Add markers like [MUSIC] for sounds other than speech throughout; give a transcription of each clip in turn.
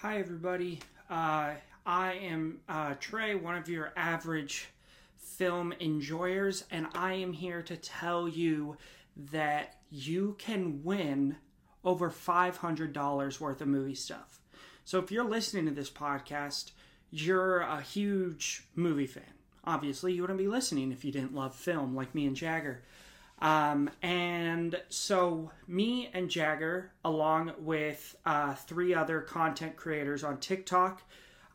Hi, everybody. Uh, I am uh, Trey, one of your average film enjoyers, and I am here to tell you that you can win over $500 worth of movie stuff. So, if you're listening to this podcast, you're a huge movie fan. Obviously, you wouldn't be listening if you didn't love film like me and Jagger. Um, and so, me and Jagger, along with uh, three other content creators on TikTok,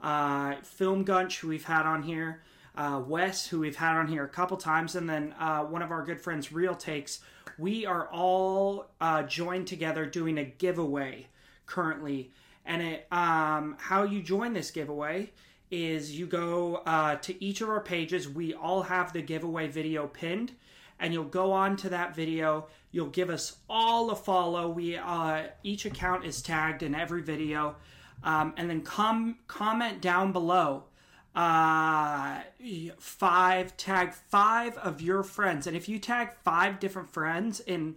uh, Film Gunch, who we've had on here, uh, Wes, who we've had on here a couple times, and then uh, one of our good friends, Real Takes, we are all uh, joined together doing a giveaway currently. And it, um, how you join this giveaway is you go uh, to each of our pages. We all have the giveaway video pinned and you'll go on to that video. You'll give us all a follow. We uh, each account is tagged in every video, um, and then com- comment down below. Uh, five tag five of your friends, and if you tag five different friends in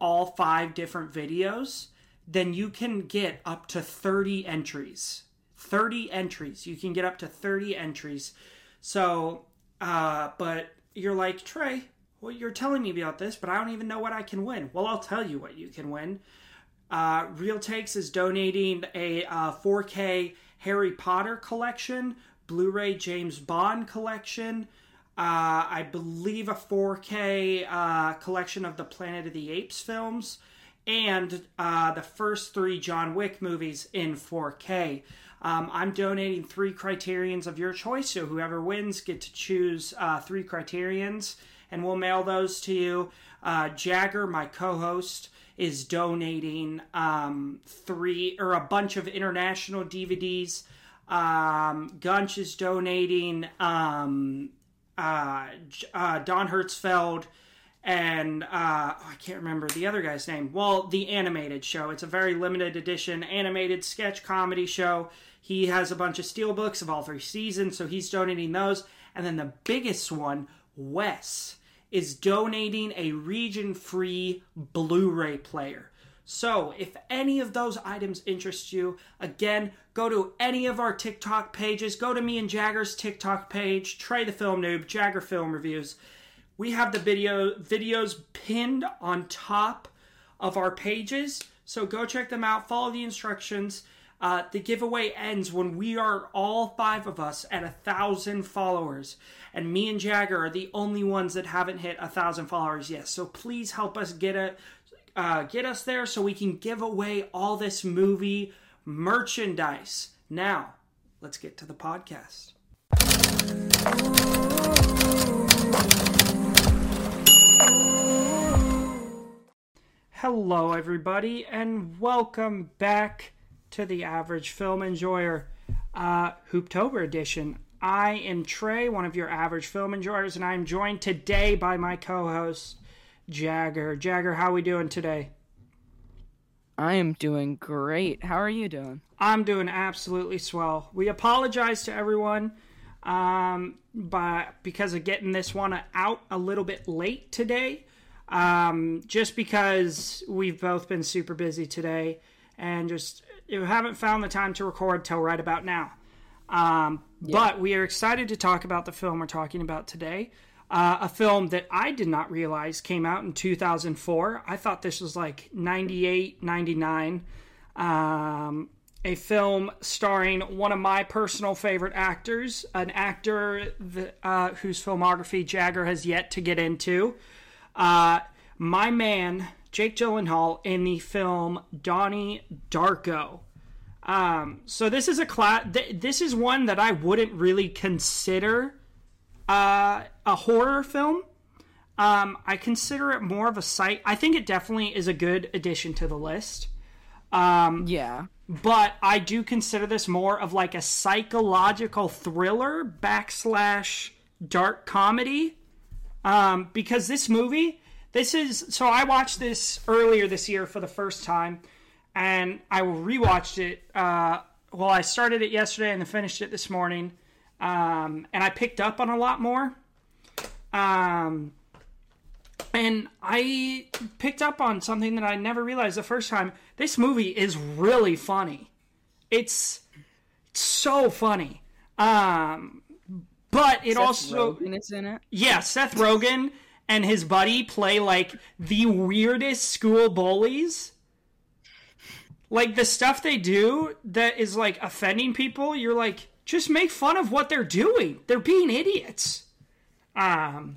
all five different videos, then you can get up to 30 entries. 30 entries. You can get up to 30 entries. So, uh, but you're like, Trey, well, you're telling me about this, but I don't even know what I can win. Well, I'll tell you what you can win. Uh, Real Takes is donating a uh, 4K Harry Potter collection, Blu ray James Bond collection, uh, I believe a 4K uh, collection of the Planet of the Apes films, and uh, the first three John Wick movies in 4K. Um, I'm donating three criterions of your choice, so whoever wins get to choose uh, three criterions and we'll mail those to you. Uh, Jagger, my co-host, is donating um, three or a bunch of international DVDs. Um, Gunch is donating um, uh, uh, Don Hertzfeldt and uh, oh, I can't remember the other guy's name. Well, the animated show. It's a very limited edition animated sketch comedy show. He has a bunch of steelbooks of all three seasons, so he's donating those. And then the biggest one, Wes is donating a region free Blu ray player. So, if any of those items interest you, again, go to any of our TikTok pages. Go to me and Jagger's TikTok page, Trey the Film Noob, Jagger Film Reviews. We have the video videos pinned on top of our pages, so go check them out. Follow the instructions. Uh, the giveaway ends when we are all five of us at a thousand followers, and me and Jagger are the only ones that haven't hit a thousand followers yet. So please help us get it, uh, get us there, so we can give away all this movie merchandise. Now, let's get to the podcast. Hello, everybody, and welcome back to the average film enjoyer, uh, Hooptober edition. I am Trey, one of your average film enjoyers, and I am joined today by my co-host Jagger. Jagger, how are we doing today? I am doing great. How are you doing? I'm doing absolutely swell. We apologize to everyone um, by, because of getting this one out a little bit late today. Um, just because we've both been super busy today and just you haven't found the time to record till right about now. Um, yeah. But we are excited to talk about the film we're talking about today. Uh, a film that I did not realize came out in 2004. I thought this was like 98, 99. Um, a film starring one of my personal favorite actors, an actor that, uh, whose filmography Jagger has yet to get into. Uh, my man, Jake Gyllenhaal in the film Donnie Darko. Um, so this is a class. Th- this is one that I wouldn't really consider uh, a horror film. Um, I consider it more of a sight. I think it definitely is a good addition to the list. Um, yeah, but I do consider this more of like a psychological thriller backslash dark comedy. Um, because this movie this is so I watched this earlier this year for the first time, and I rewatched it. Uh, well, I started it yesterday and then finished it this morning, um, and I picked up on a lot more. Um, and I picked up on something that I never realized the first time. This movie is really funny. It's so funny. Um, but it Seth also Rogen is in it. yeah, Seth Rogen and his buddy play like the weirdest school bullies. Like the stuff they do that is like offending people, you're like, just make fun of what they're doing. They're being idiots. Um,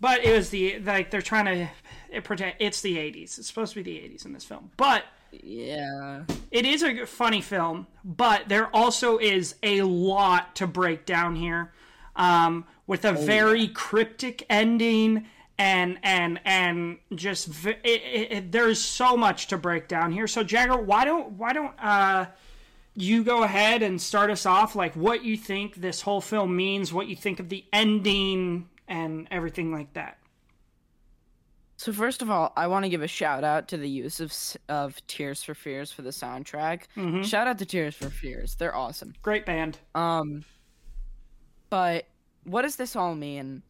but it was the like they're trying to it pretend it's the 80s. It's supposed to be the 80s in this film, but Yeah. it is a funny film, but there also is a lot to break down here, um, with a very cryptic ending and and and just v- it, it, it- there's so much to break down here. So Jagger, why don't why don't uh, you go ahead and start us off? Like what you think this whole film means, what you think of the ending, and everything like that. So first of all, I want to give a shout out to the use of of Tears for Fears for the soundtrack. Mm-hmm. Shout out to Tears for Fears. They're awesome. Great band. Um but what does this all mean?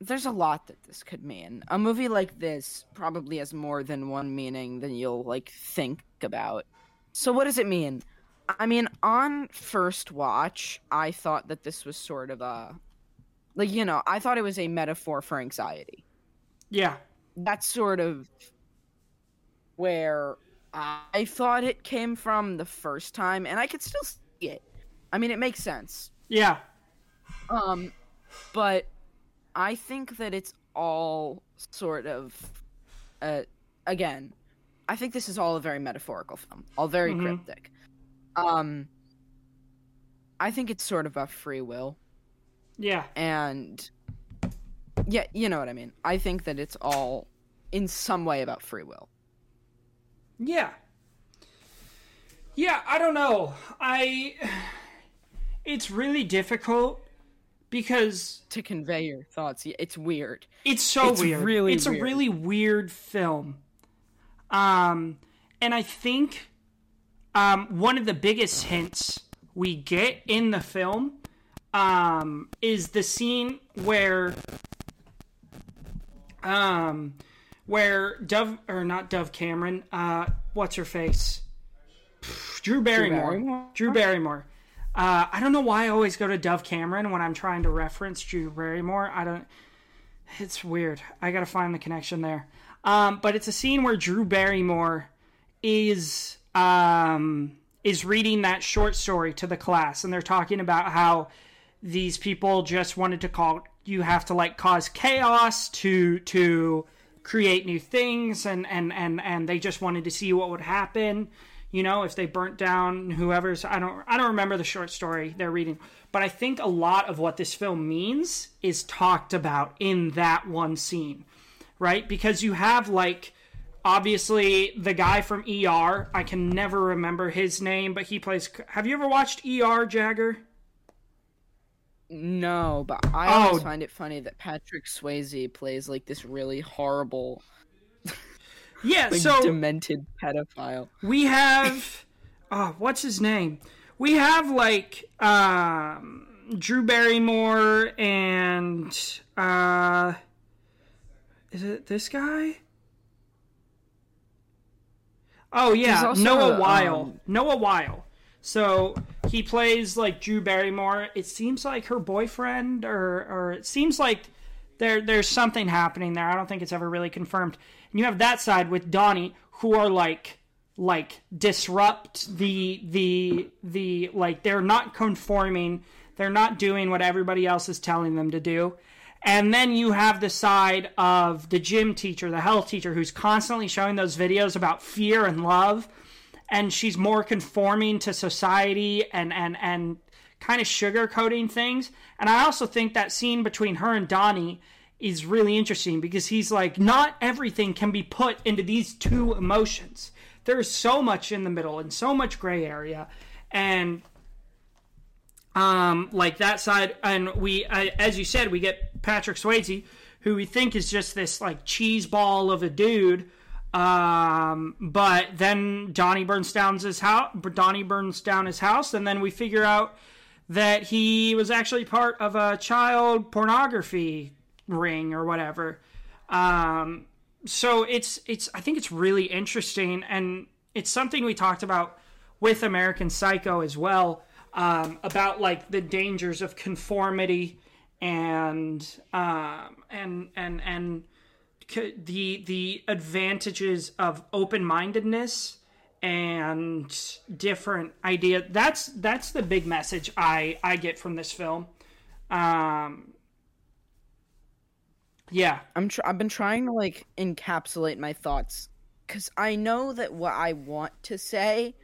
There's a lot that this could mean. A movie like this probably has more than one meaning than you'll like think about. So what does it mean? I mean, on first watch, I thought that this was sort of a like you know, I thought it was a metaphor for anxiety Yeah. that's sort of where I thought it came from the first time, and I could still see it. I mean, it makes sense. Yeah. Um, but I think that it's all sort of, uh, again, I think this is all a very metaphorical film, all very Mhm. cryptic. Um, I think it's sort of a free will Yeah. and yeah you know what i mean i think that it's all in some way about free will Yeah. Yeah, I don't know. I [SIGHS] it's really difficult because to convey your thoughts it's weird it's so It's weird. really it's a really weird film. Um and I think um one of the biggest hints we get in the film um is the scene where um where Dove or not Dove Cameron, uh what's her face? Drew Barrymore. Barrymore? Drew Barrymore. Uh, I don't know why I always go to Dove Cameron when I'm trying to reference Drew Barrymore. I don't. It's weird. I gotta find the connection there. Um, but it's a scene where Drew Barrymore is um, is reading that short story to the class, and they're talking about how these people just wanted to call. You have to like cause chaos to to create new things, and and and and they just wanted to see what would happen. You know, if they burnt down whoever's. I don't. I don't remember the short story they're reading, but I think a lot of what this film means is talked about in that one scene right? Because you have like obviously the guy from ER. I can never remember his name, but he plays. Have you ever watched ER, Jagger? no but i Oh. always find it funny that patrick swayze plays like this really horrible Yeah. like so demented pedophile we have. Oh, what's his name? We have like um, Drew Barrymore and uh, is it this guy? Oh yeah, Noah a, Wyle. um, Noah Wyle. So he plays like Drew Barrymore. It seems like her boyfriend, or or it seems like there there's something happening there. I don't think it's ever really confirmed. And you have that side with Donnie, who are like like disrupt the the the like they're not conforming. They're not doing what everybody else is telling them to do. And then you have the side of the gym teacher, the health teacher, who's constantly showing those videos about fear and love. And she's more conforming to society and, and, and kind of sugarcoating things. And I also think that scene between her and Donnie is really interesting because he's like, not everything can be put into these two emotions. There's so much in the middle and so much gray area. And um, like that side, and we, uh, as you said, we get Patrick Swayze, who we think is just this like cheese ball of a dude. Um, but then Donnie burns down his house. Donnie burns down his house, and then we figure out that he was actually part of a child pornography ring or whatever. Um, so it's it's I think it's really interesting, and it's something we talked about with American Psycho as well um, about like the dangers of conformity and um, and and and the the advantages of open mindedness and different idea. That's that's the big message I I get from this film. Um, yeah, I'm tr- I've been trying to like encapsulate my thoughts because I know that what I want to say,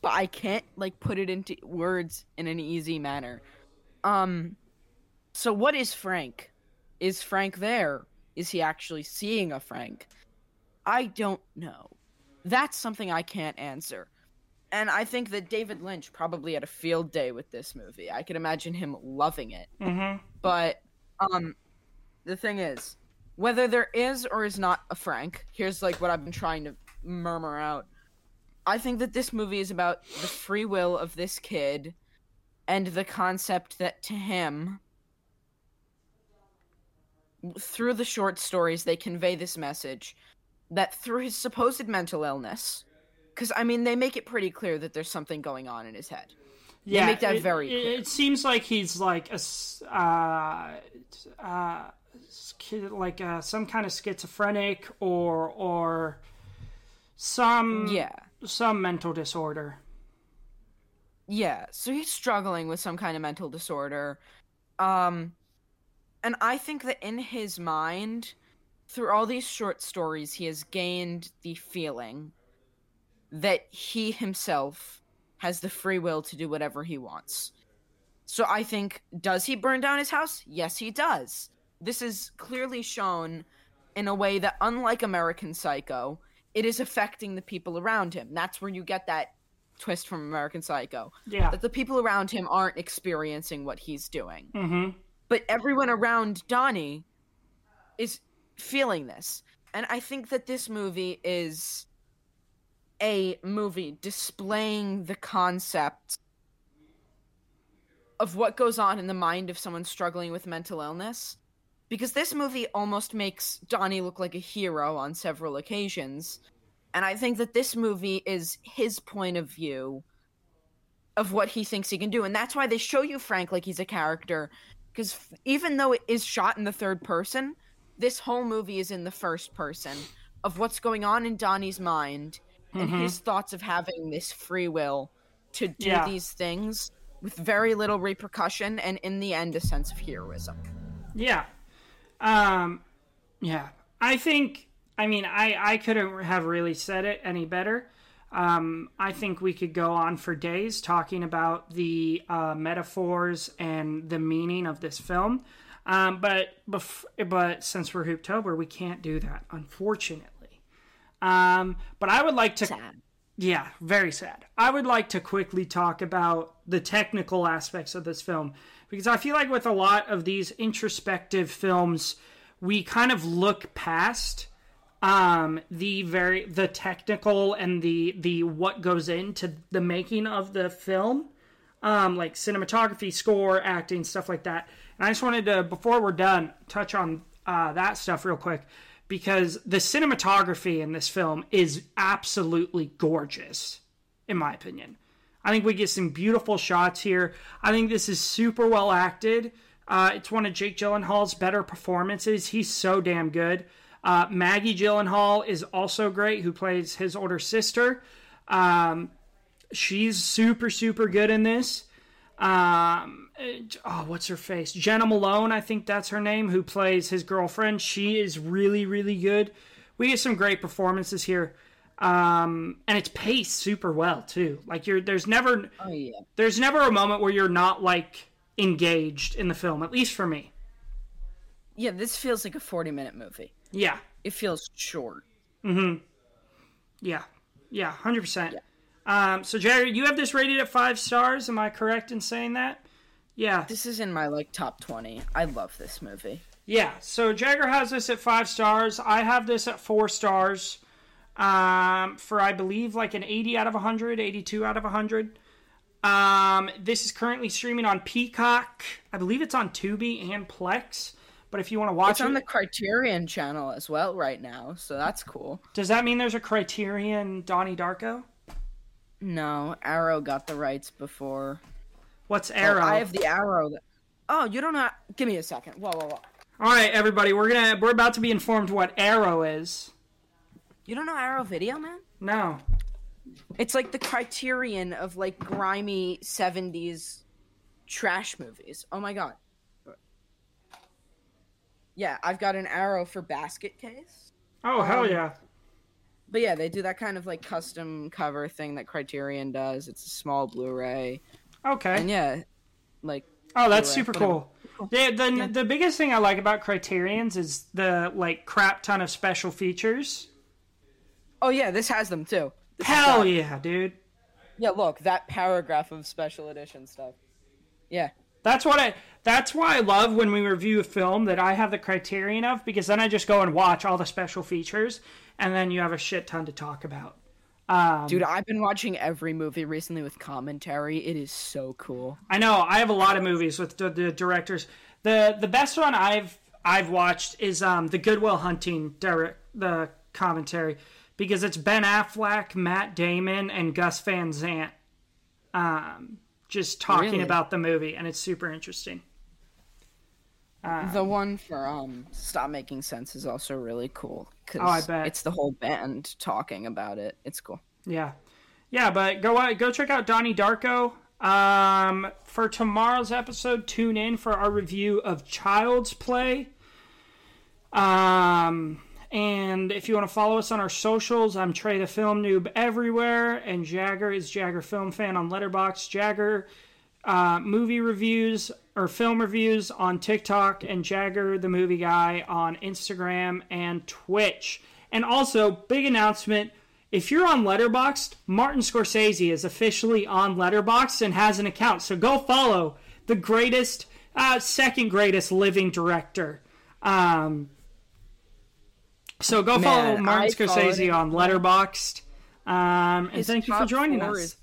but I can't like put it into words in an easy manner. Um, so what is Frank? Is Frank there? Is he actually seeing a Frank? I don't know. That's something I can't answer. And I think that David Lynch probably had a field day with this movie. I can imagine him loving it. Mm-hmm. But um the thing is, whether there is or is not a Frank, here's like what I've been trying to murmur out. I think that this movie is about the free will of this kid and the concept that to him through the short stories they convey this message that through his supposed mental illness because i mean they make it pretty clear that there's something going on in his head yeah, make that it, very clear. it seems like he's like a, uh, uh, like uh, some kind of schizophrenic or or some yeah some mental disorder. Yeah, so he's struggling with some kind of mental disorder. Um and I think that in his mind through all these short stories he has gained the feeling that he himself has the free will to do whatever he wants. So I think does he burn down his house? Yes, he does. This is clearly shown in a way that unlike American Psycho, it is affecting the people around him. That's where you get that twist from American Psycho. Yeah. That the people around him aren't experiencing what he's doing. Mm-hmm. But everyone around Donnie is feeling this. And I think that this movie is a movie displaying the concept of what goes on in the mind of someone struggling with mental illness. Because this movie almost makes Donnie look like a hero on several occasions. And I think that this movie is his point of view of what he thinks he can do. And that's why they show you Frank like he's a character. Because even though it is shot in the third person, this whole movie is in the first person of what's going on in Donnie's mind and his thoughts of having this free will to do Yeah. these things with very little repercussion and in the end a sense of heroism. Yeah. Um, yeah. I think, I mean, I, I couldn't have really said it any better. Um, I think we could go on for days talking about the uh, metaphors and the meaning of this film. Um, but bef- but since we're Hooptober, we can't do that, unfortunately. Um, but I would like to Sad. yeah, very sad. I would like to quickly talk about the technical aspects of this film because I feel like with a lot of these introspective films, we kind of look past um, the very the technical and the the what goes into the making of the film, um, like cinematography, score, acting, stuff like that. And I just wanted to before we're done touch on uh, that stuff real quick because the cinematography in this film is absolutely gorgeous, in my opinion. I think we get some beautiful shots here. I think this is super well acted. Uh, it's one of Jake Gyllenhaal's better performances. He's so damn good. Uh, Maggie Gyllenhaal is also great, who plays his older sister. Um, she's super, super good in this. Um, oh, what's her face? Jena Malone, I think that's her name, who plays his girlfriend. She is really, really good. We get some great performances here. Um, and it's paced super well too. Like you're, there's never, Oh yeah. there's never a moment where you're not like engaged in the film. At least for me. Yeah, this feels like a 40 minute movie. Yeah, It feels short. Mhm. Yeah, yeah, hundred percent. Um, so Jerry, you have this rated at five stars. Am I correct in saying that? Yeah, This is in my like top 20. I love this movie. Yeah, so Jagger has this at five stars. I have this at four stars. Um, for I believe like an 80 out of 100, 82 out of 100. Um, this is currently streaming on Peacock. I believe it's on Tubi and Plex. But if you want to watch It's it, on the Criterion channel as well right now, so that's cool. does that mean there's a Criterion Donnie Darko? No, Arrow got the rights before. What's Oh, Arrow? I have the Arrow. That... Oh, you don't know. Give me a second. Whoa, whoa, whoa. All right, everybody, we're gonna we're about to be informed what Arrow is. You don't know Arrow Video, man? No. It's like the criterion of like grimy 70s trash movies. Oh my god. Yeah, I've got an Arrow for basket case. Oh hell Um, yeah. But yeah, they do that kind of like custom cover thing that Criterion does. It's a small Blu-ray. Okay. And yeah, like Oh, that's Blu-ray, super whatever. cool. The, the, the biggest thing I like about Criterion's is the like crap ton of special features. Oh yeah, this has them too. This Hell yeah, dude. Yeah, look, that paragraph of special edition stuff. Yeah. That's what I. That's why I love when we review a film that I have the criterion of because then I just go and watch all the special features, and then you have a shit ton to talk about. Um, Dude, I've been watching every movie recently with commentary. It is so cool. I know I have a lot of movies with the, the directors. the The best one I've I've watched is um, the Good Will Hunting direct the commentary because it's Ben Affleck, Matt Damon, and Gus Van Sant, um, just talking Really? about the movie, and it's super interesting. The one for um Stop Making Sense is also really cool cuz Oh, I bet. it's the whole band talking about it. It's cool. Yeah, yeah, but go out, go check out Donnie Darko. Um, for tomorrow's episode, tune in for our review of Child's Play. Um, and if you want to follow us on our socials, I'm Trey the Film Noob everywhere, and Jagger is Jagger Film Fan on Letterboxd. Jagger uh, movie reviews or film reviews on TikTok, and Jagger the Movie Guy on Instagram and Twitch. And also, big announcement. If you're on Letterboxd, Martin Scorsese is officially on Letterboxd and has an account. So go follow the greatest, uh, second greatest living director. Um, so go follow Martin I Scorsese on Letterboxd. Um, and thank you for joining us.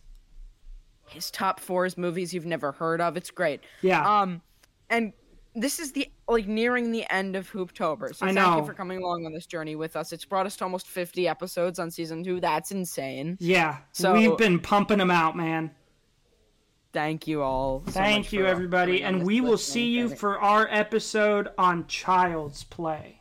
Is- His top 4 is movies you've never heard of. It's great. Yeah. Um and this is the like nearing the end of Hooptober. So I thank know. you for coming along on this journey with us. It's brought us to almost 50 episodes on season 2. That's insane. yeah. So- we've been pumping them out, man. Thank you all. so Thank you, everybody. And we will see you for our episode on Child's Play.